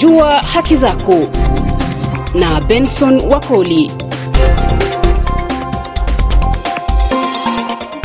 Jua haki zako na Benson Wakoli.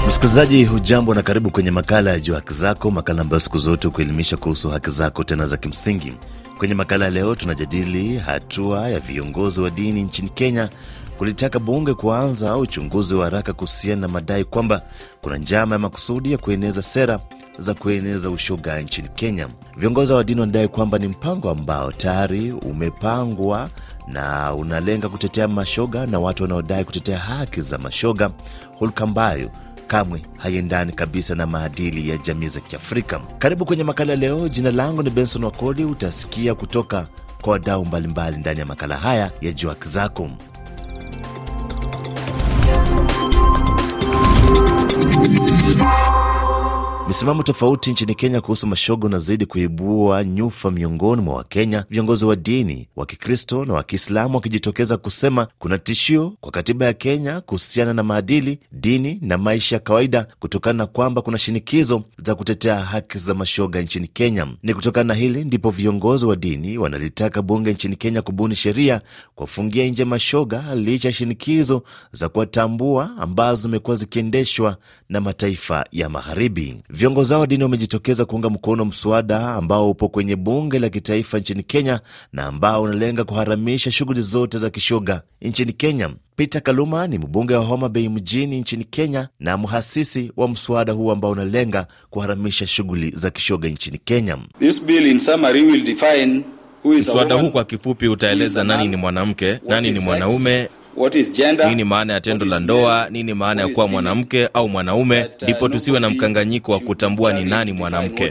Msikilizaji hujambo na karibu kwenye makala ya Jua Haki Zako, makala ambayo siku zote hukuelimisha kuhusu haki zako tena za kimsingi. Kwenye makala ya leo tunajadili hatua ya viongozi wa dini nchini Kenya kulitaka bunge kuanza uchunguzi wa haraka kuhusiana na madai kwamba kuna njama ya makusudi ya kueneza sera za kueneza ushoga nchini Kenya. Viongozi wa dini wanadai kwamba ni mpango ambao tayari umepangwa na unalenga kutetea mashoga na watu wanaodai kutetea haki za mashoga, hulka ambayo kamwe haiendani kabisa na maadili ya jamii za Kiafrika. Karibu kwenye makala leo. Jina langu ni Benson Wakoli. Utasikia kutoka kwa wadau mbalimbali ndani ya makala haya ya Jua Haki Zako. Misimamo tofauti nchini Kenya kuhusu mashoga unazidi kuibua nyufa miongoni mwa Wakenya, viongozi wa dini wa Kikristo na wa Kiislamu wakijitokeza kusema kuna tishio kwa katiba ya Kenya kuhusiana na maadili, dini na maisha ya kawaida, kutokana na kwamba kuna shinikizo za kutetea haki za mashoga nchini Kenya. Ni kutokana na hili ndipo viongozi wa dini wanalitaka bunge nchini Kenya kubuni sheria kuwafungia nje mashoga, licha ya shinikizo za kuwatambua ambazo zimekuwa zikiendeshwa na mataifa ya Magharibi. Viongozi hao wa dini wamejitokeza kuunga mkono mswada ambao upo kwenye bunge la kitaifa nchini Kenya na ambao unalenga kuharamisha shughuli zote za kishoga nchini Kenya. Peter Kaluma ni mbunge wa Homa Bay mjini nchini Kenya na mhasisi wa mswada huu ambao unalenga kuharamisha shughuli za kishoga nchini Kenya. This bill in summary will define who is a Mswada huu kwa kifupi utaeleza nani ni mwanamke, nani ni mwanaume, what is gender, nini maana ya tendo la ndoa, nini maana ya kuwa mwanamke au mwanaume, uh, ndipo tusiwe na mkanganyiko wa kutambua ni nani mwanamke.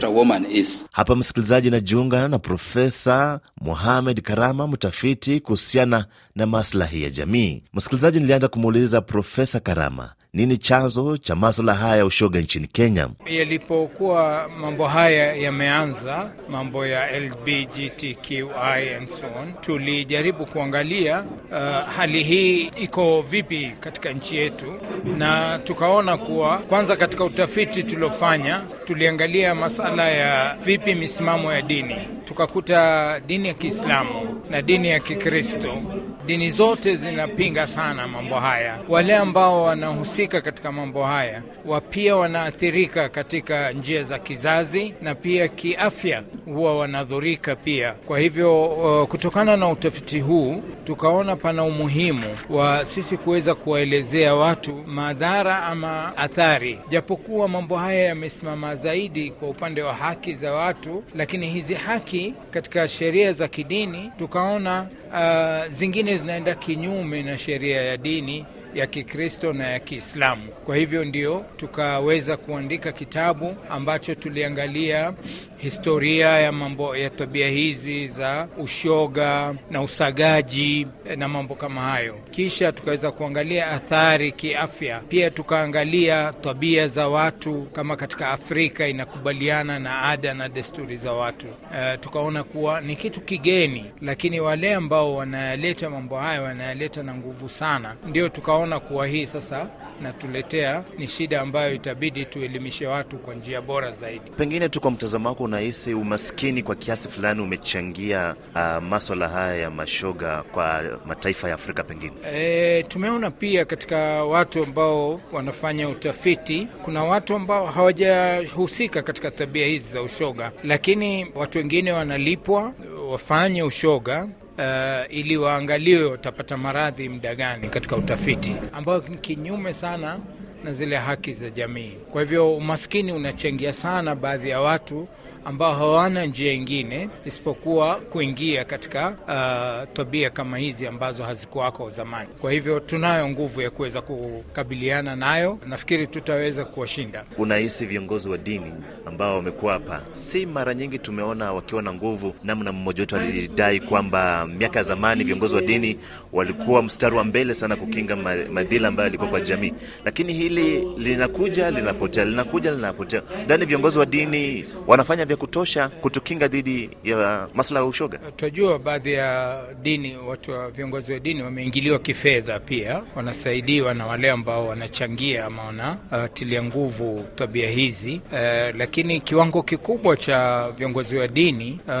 Hapa msikilizaji, najiunga na Profesa Mohamed Karama, mtafiti kuhusiana na maslahi ya jamii. Msikilizaji, nilianza kumuuliza Profesa Karama nini chanzo cha maswala haya ya ushoga nchini Kenya. Yalipokuwa mambo haya yameanza, mambo ya LGBTQI and so on, tulijaribu kuangalia uh, hali hii iko vipi katika nchi yetu, na tukaona kuwa kwanza, katika utafiti tuliofanya, tuliangalia masala ya vipi misimamo ya dini, tukakuta dini ya Kiislamu na dini ya Kikristo dini zote zinapinga sana mambo haya. Wale ambao wanahusika katika mambo haya wa pia wanaathirika katika njia za kizazi na pia kiafya, huwa wanadhurika pia. Kwa hivyo uh, kutokana na utafiti huu tukaona pana umuhimu wa sisi kuweza kuwaelezea watu madhara ama athari, japokuwa mambo haya yamesimama zaidi kwa upande wa haki za watu, lakini hizi haki katika sheria za kidini tukaona uh, zingine zinaenda kinyume na sheria ya dini ya Kikristo na ya Kiislamu. Kwa hivyo ndio tukaweza kuandika kitabu ambacho tuliangalia historia ya mambo ya tabia hizi za ushoga na usagaji na mambo kama hayo, kisha tukaweza kuangalia athari kiafya. Pia tukaangalia tabia za watu kama katika Afrika inakubaliana na ada na desturi za watu. E, tukaona kuwa ni kitu kigeni, lakini wale ambao wanayaleta mambo hayo wanayaleta na nguvu sana, ndio tukaona kuwa hii sasa natuletea ni shida ambayo itabidi tuelimishe watu kwa njia bora zaidi. Pengine tu kwa mtazamo wako, unahisi umaskini kwa kiasi fulani umechangia uh, maswala haya ya mashoga kwa mataifa ya Afrika? Pengine E, tumeona pia katika watu ambao wanafanya utafiti, kuna watu ambao hawajahusika katika tabia hizi za ushoga, lakini watu wengine wanalipwa wafanye ushoga Uh, ili waangaliwe watapata maradhi muda gani katika utafiti, ambayo ni kinyume sana na zile haki za jamii. Kwa hivyo umaskini unachangia sana baadhi ya watu ambao hawana njia ingine isipokuwa kuingia katika uh, tabia kama hizi ambazo hazikuwako zamani. Kwa hivyo tunayo nguvu ya kuweza kukabiliana nayo, nafikiri tutaweza kuwashinda. unahisi viongozi wa dini ambao wamekuwa hapa, si mara nyingi tumeona wakiwa na nguvu, namna mmoja wetu alidai kwamba miaka ya zamani viongozi wa dini walikuwa mstari wa mbele sana kukinga madhila ambayo yalikuwa kwa jamii, lakini hili linakuja linapotea, linakuja linapotea. Ndani viongozi wa dini wanafanya vya kutosha kutukinga dhidi ya masuala ya ushoga? Tunajua baadhi ya dini, watu wa viongozi wa dini wameingiliwa kifedha, pia wanasaidiwa na wale ambao wanachangia ama wanatilia uh, nguvu tabia hizi uh, lakini kiwango kikubwa cha viongozi wa dini uh,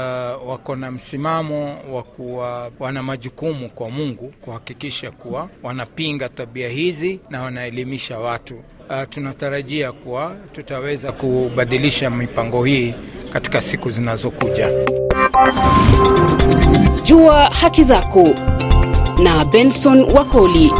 wako na msimamo wa kuwa wana majukumu kwa Mungu kuhakikisha kuwa wanapinga tabia hizi na wanaelimisha watu. Uh, tunatarajia kuwa tutaweza kubadilisha mipango hii katika siku zinazokuja. Jua haki zako na Benson Wakoli.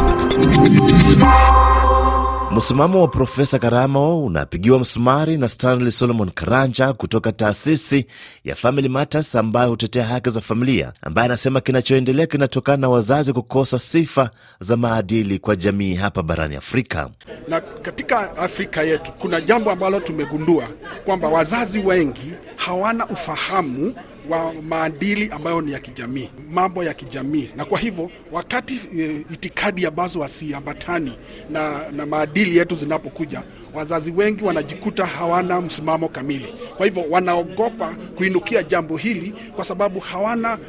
Msimamo wa Profesa Karamo unapigiwa msumari na Stanley Solomon Karanja kutoka taasisi ya Family Matters ambayo hutetea haki za familia, ambaye anasema kinachoendelea kinatokana na wazazi kukosa sifa za maadili kwa jamii hapa barani Afrika. Na katika Afrika yetu kuna jambo ambalo tumegundua kwamba wazazi wengi hawana ufahamu wa maadili ambayo ni ya kijamii, mambo ya kijamii, na kwa hivyo wakati e, itikadi ambazo wasiambatani na, na maadili yetu zinapokuja, wazazi wengi wanajikuta hawana msimamo kamili. Kwa hivyo wanaogopa kuinukia jambo hili kwa sababu hawana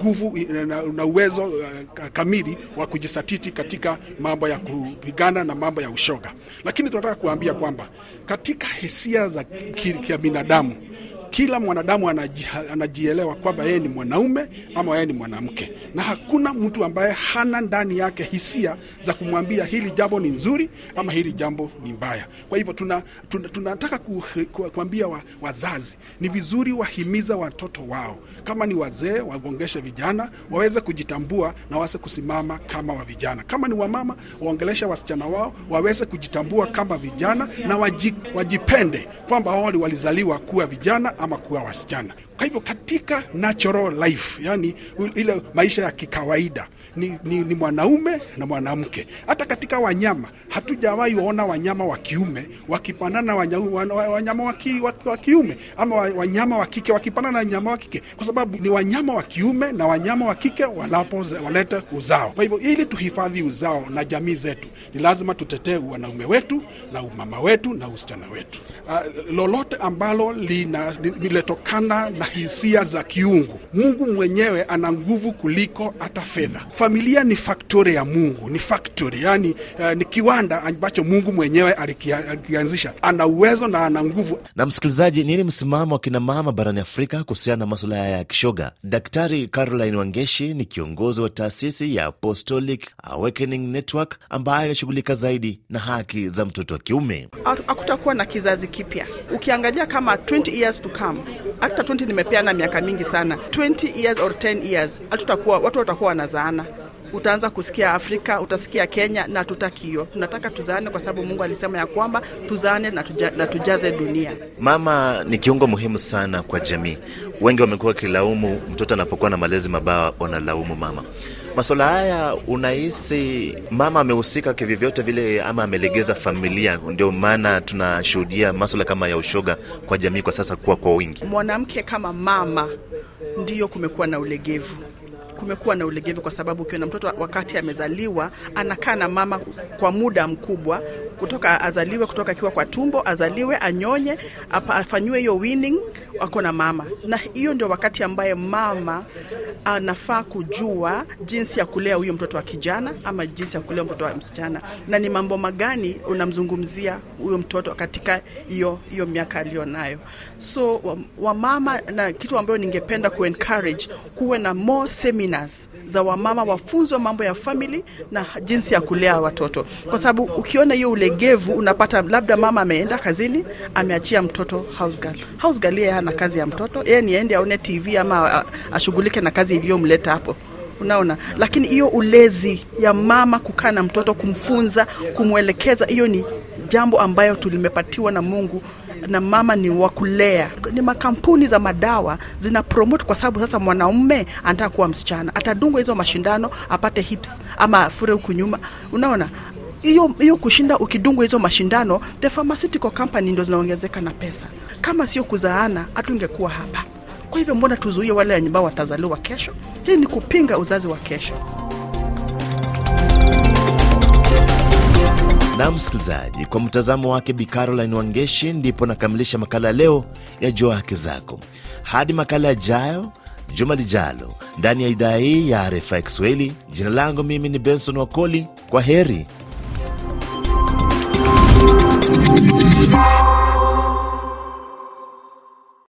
nguvu na, na uwezo uh, kamili wa kujisatiti katika mambo ya kupigana na mambo ya ushoga. Lakini tunataka kuambia kwamba katika hisia za kibinadamu kila mwanadamu anaji, anajielewa kwamba yeye ni mwanaume ama yeye ni mwanamke, na hakuna mtu ambaye hana ndani yake hisia za kumwambia hili jambo ni nzuri ama hili jambo ni mbaya. Kwa hivyo tunataka tuna, tuna, ku, ku, kuambia wa, wazazi ni vizuri wahimiza watoto wao, kama ni wazee waongeshe vijana waweze kujitambua na waweze kusimama kama wa vijana, kama ni wamama waongeleshe wasichana wao waweze kujitambua kama vijana na waji, wajipende kwamba wao walizaliwa kuwa vijana ama kuwa wasichana. Kwa hivyo katika natural life, yani ile maisha ya kikawaida ni, ni, ni mwanaume na mwanamke. Hata katika wanyama hatujawahi waona wanyama wa kiume wakipanana wanyama wa ki, wa kiume ama wanyama wa kike wakipanana na wanyama wa kike, kwa sababu ni wanyama wa kiume na wanyama wa kike wanapowaleta uzao. Kwa hivyo ili tuhifadhi uzao na jamii zetu, ni lazima tutetee wanaume wetu na umama wetu na usichana wetu. Uh, lolote ambalo liletokana na hisia za kiungu, Mungu mwenyewe ana nguvu kuliko hata fedha. Familia ni faktori ya Mungu, ni faktori yani uh, ni kiwanda ambacho Mungu mwenyewe alikianzisha. Ana uwezo na ana nguvu. Na msikilizaji, nini msimamo wa kina mama barani Afrika kuhusiana na masuala haya ya kishoga? Daktari Caroline Wangeshi ni kiongozi wa taasisi ya Apostolic Awakening Network ambayo inashughulika zaidi na haki za mtoto wa kiume. Hakutakuwa na kizazi kipya. Ukiangalia kama 20 years to come, hata 20 nimepeana miaka mingi sana, 20 years or 10 years, hatutakuwa watu watakuwa wanazaana utaanza kusikia Afrika, utasikia Kenya, na tutakio. Tunataka tuzaane kwa sababu Mungu alisema ya kwamba tuzaane na, tuja, na tujaze dunia. Mama ni kiungo muhimu sana kwa jamii. Wengi wamekuwa wakilaumu mtoto anapokuwa na malezi mabaya, wanalaumu mama. Masuala haya unahisi mama amehusika kivyovyote vile ama amelegeza familia? Ndio maana tunashuhudia masuala kama ya ushoga kwa jamii kwa sasa kuwa kwa wingi. Mwanamke kama mama, ndiyo kumekuwa na ulegevu kumekuwa na ulegevu kwa sababu ukiona mtoto wakati amezaliwa anakaa na mama kwa muda mkubwa, kutoka azaliwe, kutoka akiwa kwa tumbo azaliwe, anyonye, afanyiwe hiyo weaning, wako na mama, na hiyo ndio wakati ambaye mama anafaa kujua jinsi ya kulea huyo mtoto wa kijana ama jinsi ya kulea mtoto wa msichana, na ni mambo magani unamzungumzia huyo mtoto katika hiyo hiyo miaka aliyonayo. So wamama wa na kitu ambayo ningependa kuencourage kuwe na more seminars za wamama wafunzwe mambo ya family na jinsi ya kulea watoto, kwa sababu ukiona hiyo ulegevu, unapata labda mama ameenda kazini, ameachia mtoto house girl. House girl yeye hana kazi ya mtoto, yeye ni aende aone TV ama ashughulike na kazi iliyomleta hapo unaona. Lakini hiyo ulezi ya mama kukaa na mtoto, kumfunza, kumwelekeza, hiyo ni jambo ambayo tulimepatiwa na Mungu na mama ni wa kulea. Ni makampuni za madawa zina promote, kwa sababu sasa mwanaume anataka kuwa msichana, atadungwa hizo mashindano apate hips ama afure huku nyuma, unaona hiyo hiyo kushinda ukidungwa hizo mashindano, the pharmaceutical company ndo zinaongezeka na pesa. Kama sio kuzaana, hatungekuwa hapa. Kwa hivyo mbona tuzuie wale ambao watazaliwa kesho? Hii ni kupinga uzazi wa kesho. Na msikilizaji, kwa mtazamo wake Bi Caroline Wangeshi, ndipo nakamilisha makala leo ya Jua Haki Zako. Hadi makala yajayo juma lijalo ndani ya idhaa hii ya RFI Kiswahili. Jina langu mimi ni Benson Wakoli. Kwa heri.